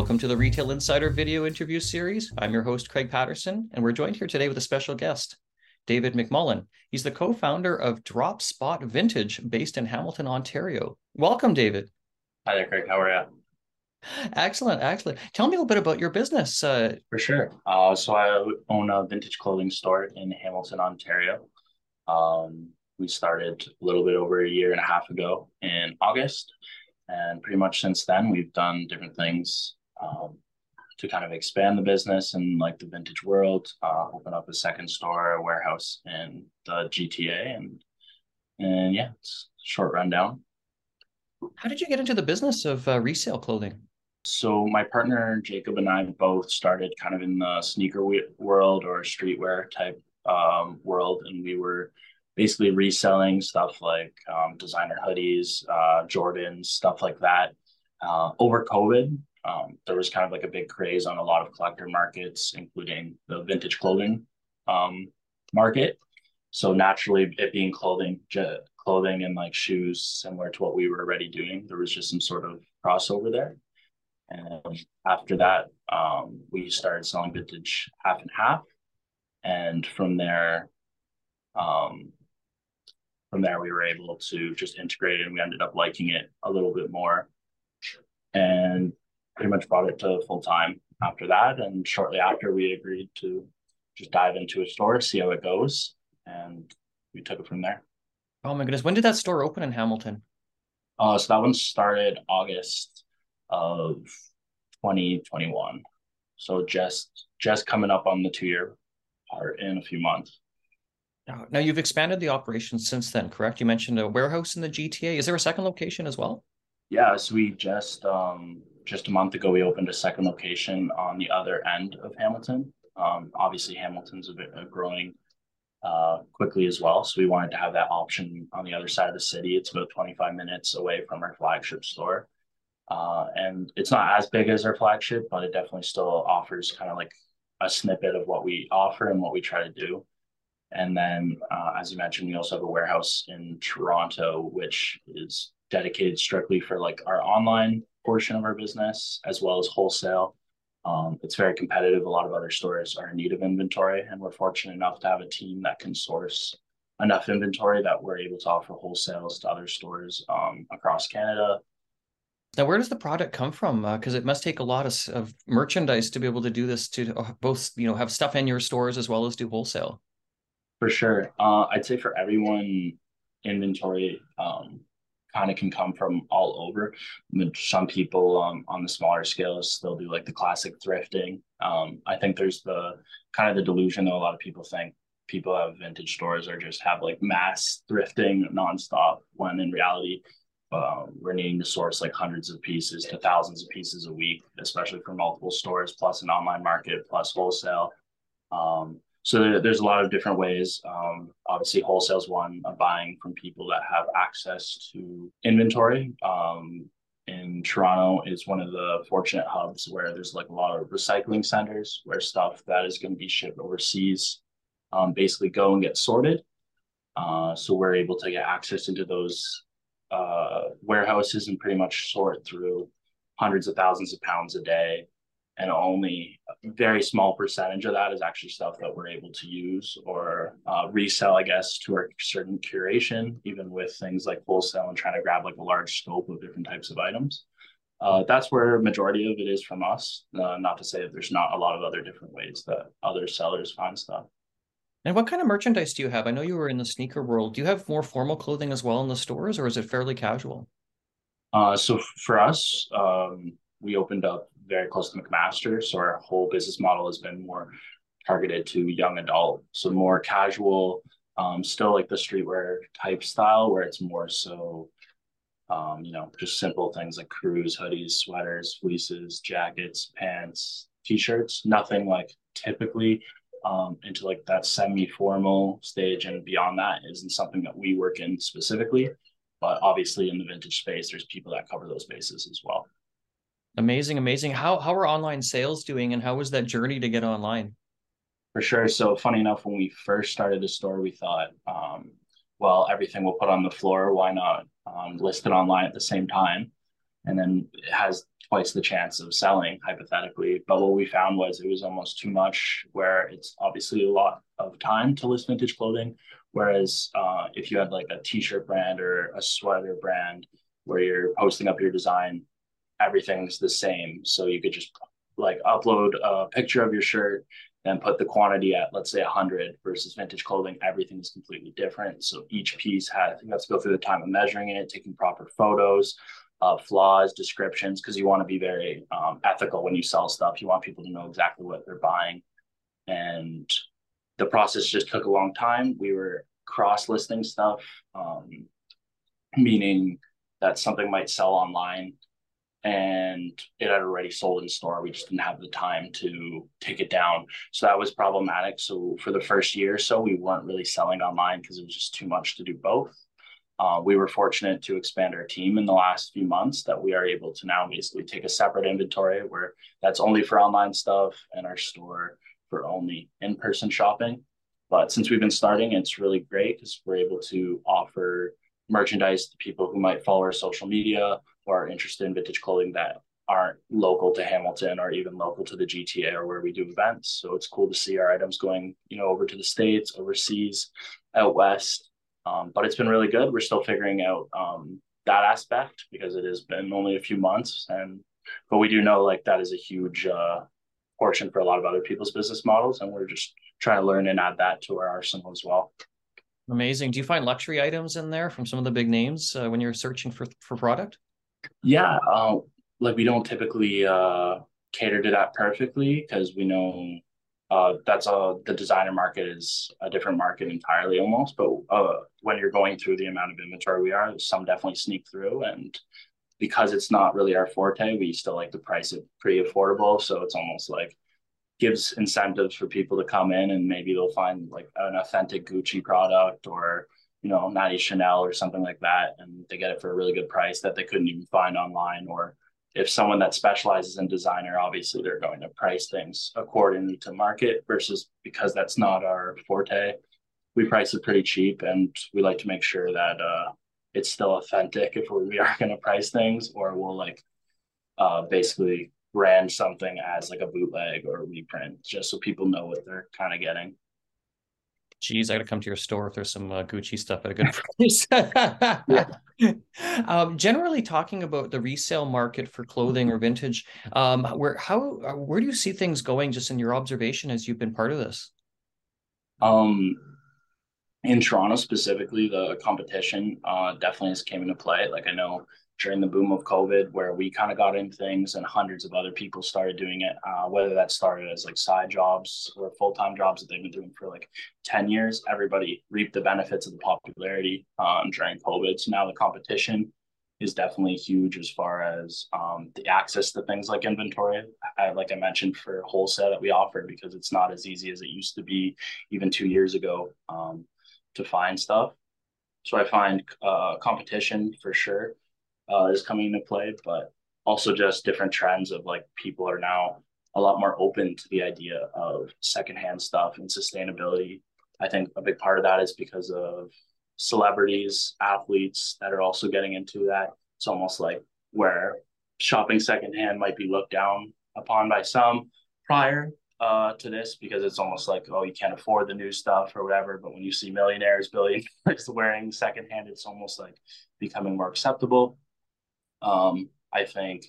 Welcome to the Retail Insider video interview series. I'm your host, Craig Patterson, and we're joined here today with a special guest, David MacMullen. He's the co founder of Drop Spot Vintage based in Hamilton, Ontario. Welcome, David. Hi there, Craig. How are you? Excellent, excellent. Tell me a little bit about your business. Uh, For sure. Uh, so I own a vintage clothing store in Hamilton, Ontario. Um, we started a little bit over a year and a half ago in August, and pretty much since then we've done different things um, to kind of expand the business in like the vintage world. Uh, open up a second store, a warehouse in the GTA, and and yeah, it's short rundown. How did you get into the business of uh, resale clothing? So my partner Jacob and I both started kind of in the sneaker world or streetwear type um, world, and we were basically reselling stuff like um, designer hoodies, uh, Jordans, stuff like that. Uh, over COVID, um, there was kind of like a big craze on a lot of collector markets, including the vintage clothing um, market. So naturally, it being clothing, clothing and like shoes, similar to what we were already doing, there was just some sort of crossover there. And after that, um, we started selling vintage half and half. And from there, um, from there, we were able to just integrate it and we ended up liking it a little bit more and pretty much brought it to full time after that. And shortly after, we agreed to just dive into a store, see how it goes. And we took it from there. Oh my goodness. When did that store open in Hamilton? Uh, so that one started August of 2021. So just just coming up on the two year part in a few months. Now you've expanded the operation since then, correct? You mentioned a warehouse in the GTA. Is there a second location as well? Yeah, so we just um just a month ago we opened a second location on the other end of Hamilton. Um, obviously Hamilton's a bit growing uh, quickly as well, so we wanted to have that option on the other side of the city. It's about 25 minutes away from our flagship store. Uh, and it's not as big as our flagship, but it definitely still offers kind of like a snippet of what we offer and what we try to do. And then, uh, as you mentioned, we also have a warehouse in Toronto, which is dedicated strictly for like our online portion of our business as well as wholesale. Um, it's very competitive. A lot of other stores are in need of inventory, and we're fortunate enough to have a team that can source enough inventory that we're able to offer wholesales to other stores um, across Canada now, where does the product come from? Because uh, it must take a lot of, of merchandise to be able to do this to uh, both, you know, have stuff in your stores as well as do wholesale. For sure, uh, I'd say for everyone, inventory um, kind of can come from all over. Some people um, on the smaller scales they'll do like the classic thrifting. Um, I think there's the kind of the delusion that a lot of people think people have vintage stores or just have like mass thrifting nonstop. When in reality, um, we're needing to source like hundreds of pieces to thousands of pieces a week, especially for multiple stores, plus an online market, plus wholesale. Um, so there's a lot of different ways. Um, obviously, wholesale is one of buying from people that have access to inventory. Um, in Toronto is one of the fortunate hubs where there's like a lot of recycling centers where stuff that is going to be shipped overseas um, basically go and get sorted. Uh, so we're able to get access into those uh, warehouses and pretty much sort through hundreds of thousands of pounds a day. And only a very small percentage of that is actually stuff that we're able to use or uh, resell, I guess, to our certain curation, even with things like wholesale and trying to grab like a large scope of different types of items. Uh, that's where majority of it is from us. Uh, not to say that there's not a lot of other different ways that other sellers find stuff. And what kind of merchandise do you have? I know you were in the sneaker world. Do you have more formal clothing as well in the stores, or is it fairly casual? Uh, so for us, um, we opened up very close to McMaster, so our whole business model has been more targeted to young adult, so more casual, um, still like the streetwear type style, where it's more so, um, you know, just simple things like crews, hoodies, sweaters, fleeces, jackets, pants, t-shirts. Nothing like typically um, into like that semi-formal stage and beyond that isn't something that we work in specifically but obviously in the vintage space there's people that cover those bases as well amazing amazing how how are online sales doing and how was that journey to get online for sure so funny enough when we first started the store we thought um, well everything we'll put on the floor why not um, list it online at the same time and then it has twice the chance of selling hypothetically. But what we found was it was almost too much, where it's obviously a lot of time to list vintage clothing. Whereas uh, if you had like a t-shirt brand or a sweater brand where you're posting up your design, everything's the same. So you could just like upload a picture of your shirt and put the quantity at let's say 100 versus vintage clothing everything is completely different. So each piece has you have to go through the time of measuring it taking proper photos uh, flaws descriptions because you want to be very um, ethical when you sell stuff. You want people to know exactly what they're buying. And the process just took a long time. We were cross listing stuff um, meaning that something might sell online and it had already sold in store. We just didn't have the time to take it down. So that was problematic. So for the first year or so, we weren't really selling online because it was just too much to do both. Uh, we were fortunate to expand our team in the last few months that we are able to now basically take a separate inventory where that's only for online stuff and our store for only in-person shopping. But since we've been starting, it's really great because we're able to offer merchandise to people who might follow our social media or are interested in vintage clothing that aren't local to Hamilton or even local to the GTA or where we do events. So it's cool to see our items going, you know, over to the States, overseas, out west. Um, but it's been really good. We're still figuring out um, that aspect because it has been only a few months. And but we do know like that is a huge uh, portion for a lot of other people's business models. And we're just trying to learn and add that to our arsenal as well. Amazing. Do you find luxury items in there from some of the big names uh, when you're searching for for product? Yeah, uh, like we don't typically uh, cater to that perfectly because we know uh, that's a the designer market is a different market entirely almost. But uh, when you're going through the amount of inventory we are, some definitely sneak through, and because it's not really our forte, we still like to price it pretty affordable. So it's almost like gives incentives for people to come in and maybe they'll find like an authentic Gucci product or you know Natty Chanel or something like that, and they get it for a really good price that they couldn't even find online. Or if someone that specializes in designer, obviously they're going to price things accordingly to market versus because that's not our forte. We price it pretty cheap, and we like to make sure that uh, it's still authentic if we are going to price things, or we'll like uh, basically brand something as like a bootleg or a reprint just so people know what they're kind of getting. Geez, I gotta come to your store if there's some uh, Gucci stuff at a good price. um, generally, talking about the resale market for clothing or vintage, um, where how uh, where do you see things going? Just in your observation as you've been part of this. Um, in Toronto specifically, the competition uh, definitely has came into play. Like I know during the boom of COVID, where we kind of got into things and hundreds of other people started doing it, uh, whether that started as like side jobs or full time jobs that they've been doing for like 10 years. Everybody reaped the benefits of the popularity um, during COVID. So now the competition is definitely huge as far as um, the access to things like inventory. I, like I mentioned, for wholesale that we offered, because it's not as easy as it used to be even two years ago um, to find stuff. So I find uh, competition for sure uh, is coming into play, but also just different trends of like people are now a lot more open to the idea of secondhand stuff and sustainability. I think a big part of that is because of celebrities, athletes that are also getting into that. It's almost like where shopping secondhand might be looked down upon by some prior uh, to this because it's almost like oh you can't afford the new stuff or whatever. But when you see millionaires, billionaires wearing secondhand, it's almost like becoming more acceptable. Um, I think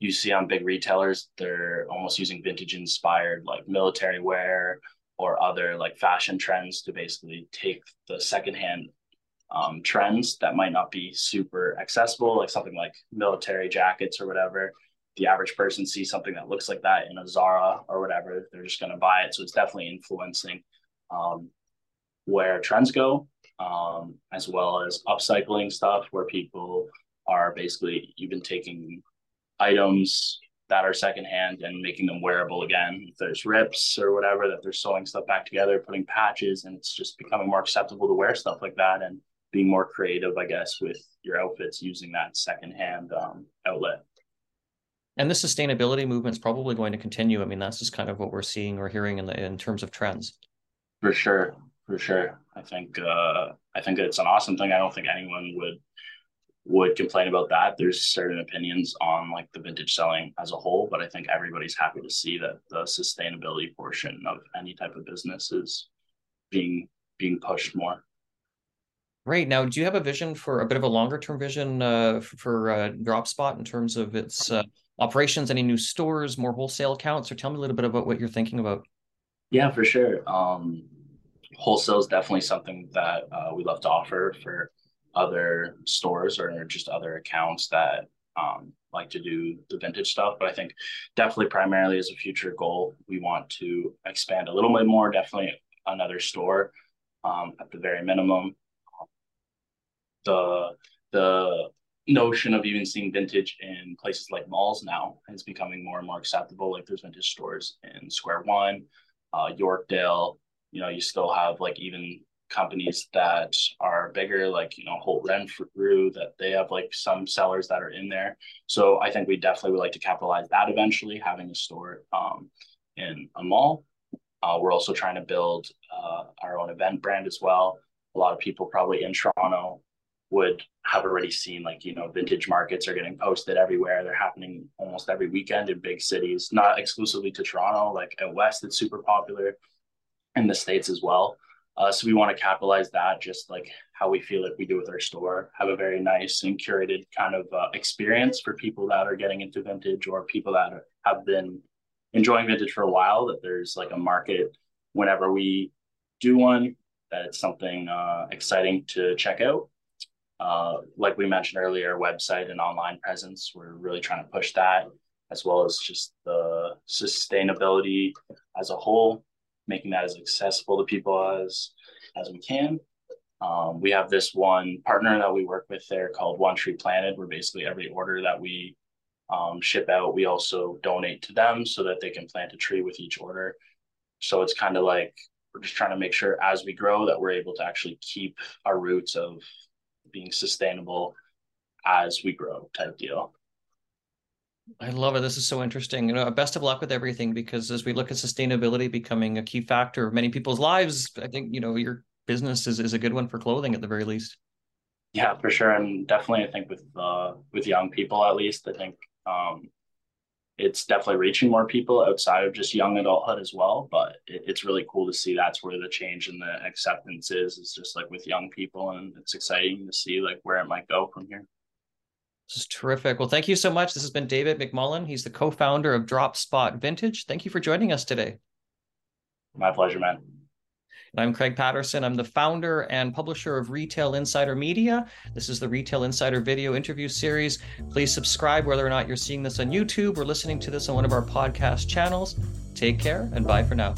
you see on big retailers, they're almost using vintage inspired like military wear or other like fashion trends to basically take the secondhand um, trends that might not be super accessible, like something like military jackets or whatever. The average person sees something that looks like that in a Zara or whatever, they're just going to buy it. So it's definitely influencing um, where trends go, um, as well as upcycling stuff where people are basically you've been taking items that are secondhand and making them wearable again. If there's rips or whatever, that they're sewing stuff back together, putting patches, and it's just becoming more acceptable to wear stuff like that and being more creative, I guess, with your outfits using that secondhand um, outlet. And the sustainability movement is probably going to continue. I mean, that's just kind of what we're seeing or hearing in the in terms of trends. For sure, for sure. I think uh, I think it's an awesome thing. I don't think anyone would would complain about that. There's certain opinions on like the vintage selling as a whole, but I think everybody's happy to see that the sustainability portion of any type of business is being being pushed more. Right now, do you have a vision for a bit of a longer term vision uh, for uh, Drop Spot in terms of its uh, operations? Any new stores, more wholesale accounts, or tell me a little bit about what you're thinking about? Yeah, for sure. Um, wholesale is definitely something that uh, we love to offer for other stores or just other accounts that um, like to do the vintage stuff. But I think definitely primarily as a future goal, we want to expand a little bit more. Definitely another store um, at the very minimum. The the notion of even seeing vintage in places like malls now is becoming more and more acceptable. Like there's vintage stores in Square One, uh, Yorkdale. You know, you still have like even companies that are bigger, like you know Holt Renfrew, that they have like some sellers that are in there. So I think we definitely would like to capitalize that eventually, having a store um, in a mall. Uh, we're also trying to build uh, our own event brand as well. A lot of people probably in Toronto would have already seen like you know vintage markets are getting posted everywhere they're happening almost every weekend in big cities not exclusively to toronto like out west it's super popular in the states as well uh, so we want to capitalize that just like how we feel like we do with our store have a very nice and curated kind of uh, experience for people that are getting into vintage or people that have been enjoying vintage for a while that there's like a market whenever we do one that it's something uh, exciting to check out uh, like we mentioned earlier, website and online presence. We're really trying to push that, as well as just the sustainability as a whole, making that as accessible to people as as we can. Um, we have this one partner that we work with there called One Tree Planted, where basically every order that we um, ship out, we also donate to them so that they can plant a tree with each order. So it's kind of like we're just trying to make sure as we grow that we're able to actually keep our roots of being sustainable as we grow type deal. I love it. This is so interesting. You know, best of luck with everything because as we look at sustainability becoming a key factor of many people's lives, I think you know your business is, is a good one for clothing at the very least. Yeah, for sure, and definitely, I think with uh, with young people at least, I think um, it's definitely reaching more people outside of just young adulthood as well. But it, it's really cool to see that's where the change and the acceptance is. It's just like with young people, and it's exciting to see like where it might go from here. This is terrific. Well, thank you so much. This has been David MacMullen. He's the co-founder of Drop Spot Vintage. Thank you for joining us today. My pleasure, man. I'm Craig Patterson. I'm the founder and publisher of Retail Insider Media. This is the Retail Insider video interview series. Please subscribe whether or not you're seeing this on YouTube or listening to this on one of our podcast channels. Take care and bye for now.